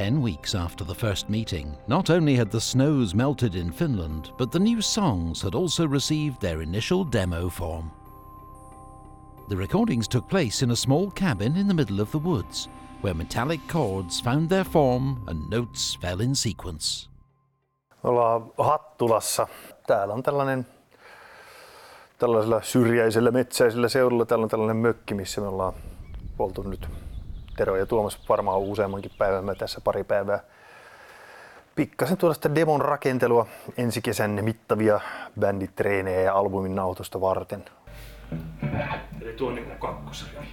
Ten weeks after the first meeting, not only had the snows melted in Finland, but the new songs had also received their initial demo form. The recordings took place in a small cabin in the middle of the woods, where metallic chords found their form and notes fell in sequence. Ollaan Hattulassa. Täällä on tällainen tällaisella syrjäisellä metsäisellä seudulla. Täällä on tällainen mökki, missä me ollaan oltu nyt Tero ja Tuomas varmaan useammankin päivän. Mä tässä pari päivää pikkasen tuollaista demon rakentelua ensi kesän mittavia bänditreenejä ja albumin nauhoitusta varten. Eli tuo on niinku kakkosrivi.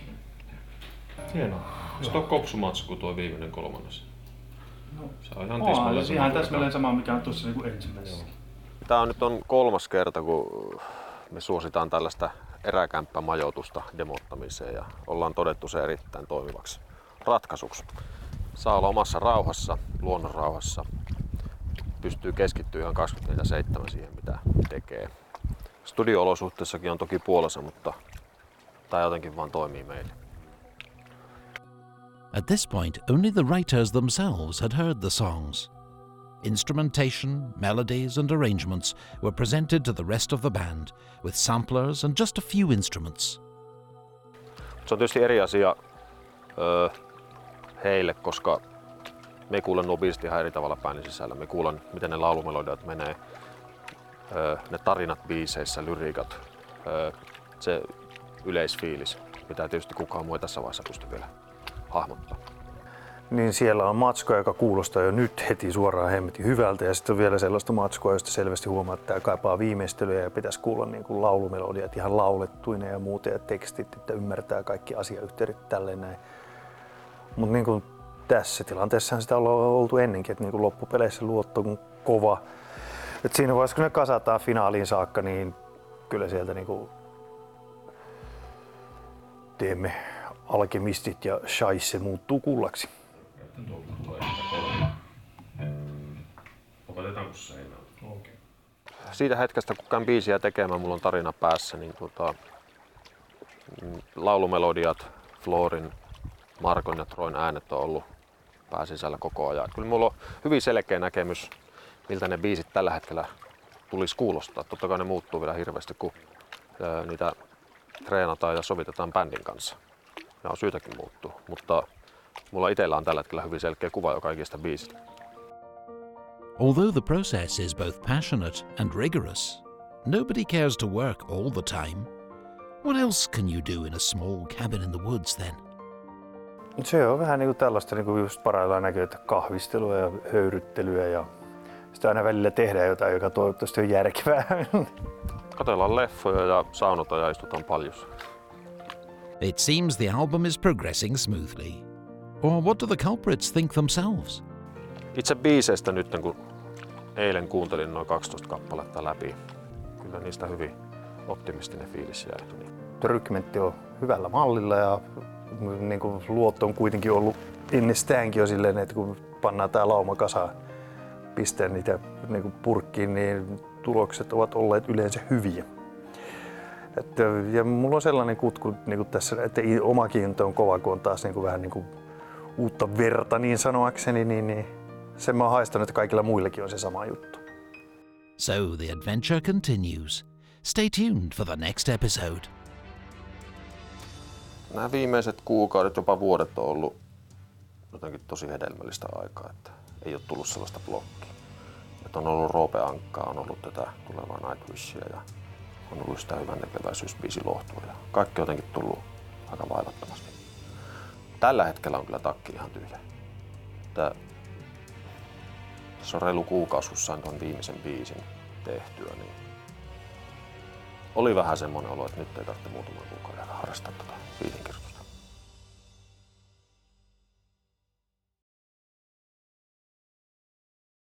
Hienoa. Onko tuo kopsumatsku tuo viimeinen kolmannes? No, Se on ihan tismalleen sama ihan kuin täsmälleen sama, mikä on tuossa niinku ensimmäisessä. Tämä on nyt on kolmas kerta, kun me suositaan tällaista eräkämppämajoitusta demottamiseen ja ollaan todettu se erittäin toimivaksi ratkaisuksi. Saa olla omassa rauhassa, luonnon rauhassa, pystyy keskittyä ihan 24-7 siihen, mitä tekee. Studio-olosuhteissakin on toki puolensa, mutta tämä jotenkin vaan toimii meille. At this point, only the writers themselves had heard the songs. Instrumentation, melodies, and arrangements were presented to the rest of the band, with samplers and just a few instruments. Se on tietysti eri asia öö, heille, koska me ei kuule nuo biisit ihan eri tavalla bändin sisällä. Me kuullaan, miten ne laulumelodiat menee, ne tarinat biiseissä, lyriikat, se yleisfiilis, mitä tietysti kukaan muu ei tässä vaiheessa pysty vielä hahmottaa. Niin siellä on matskoa, joka kuulostaa jo nyt heti suoraan hemmetin hyvältä ja sitten on vielä sellaista matskoa, josta selvästi huomaa, että tämä kaipaa viimeistelyä ja pitäisi kuulla niin kuin laulumelodiat ihan laulettuina ja muuta ja tekstit, että ymmärtää kaikki asiayhteydet tälleen näin. Mutta niin kuin tässä tilanteessahan sitä ollaan oltu ennenkin, että niin kuin loppupeleissä luotto on kova. Et siinä vaiheessa, kun ne kasataan finaaliin saakka, niin kyllä sieltä niin kuin teemme alkemistit ja shaisse muuttuu kullaksi. Opetetaanko seinään? Okei. Siitä hetkestä, kun käyn biisiä tekemään, mulla on tarina päässä, niin tota, mm, laulumelodiat, Florin, Markon ja Troin äänet on ollut pääsisällä koko ajan. Kyllä mulla on hyvin selkeä näkemys, miltä ne biisit tällä hetkellä tulisi kuulostaa. Totta kai ne muuttuu vielä hirveästi, kun niitä treenataan ja sovitetaan bändin kanssa. Ja on syytäkin muuttuu, mutta mulla itsellä on tällä hetkellä hyvin selkeä kuva jo kaikista biisistä. Although the process is both passionate and rigorous, nobody cares to work all the time. What else can you do in a small cabin in the woods then? Se on vähän niin kuin tällaista niin kuin just parhaillaan näkyy, että kahvistelua ja höyryttelyä ja sitten aina välillä tehdään jotain, joka toivottavasti on järkevää. Katellaan leffoja ja saunotaan ja istutaan paljussa. It seems the album is progressing smoothly. Or what do the culprits think themselves? Itse biiseistä nyt, kun eilen kuuntelin noin 12 kappaletta läpi, kyllä niistä hyvin optimistinen fiilis jäi. Niin Rykmentti on hyvällä mallilla ja niin kuin luotto on kuitenkin ollut ennestäänkin jo silleen, että kun pannaan tämä lauma kasaan, pistää niitä niin kuin purkkiin, niin tulokset ovat olleet yleensä hyviä. Että, ja mulla on sellainen kutku niin kuin tässä, että oma kiinto on kova, kun on taas niin kuin vähän niin kuin uutta verta niin sanoakseni, niin, niin sen mä oon haistanut, että kaikilla muillakin on se sama juttu. So the adventure continues. Stay tuned for the next episode. Nämä viimeiset kuukaudet, jopa vuodet on ollut jotenkin tosi hedelmällistä aikaa, että ei ole tullut sellaista blokkia. Että on ollut Roope Ankkaa, on ollut tätä tulevaa Nightwishia ja on ollut sitä hyvän tekeväisyysbiisi lohtua ja kaikki on jotenkin tullut aika vaivattomasti. Tällä hetkellä on kyllä takki ihan tyhjä. Että se on reilu kuukausi, kun sain tuon viimeisen biisin tehtyä, niin oli vähän semmoinen olo, että nyt ei tarvitse muutaman kuukauden harrastaa fiilinkiä.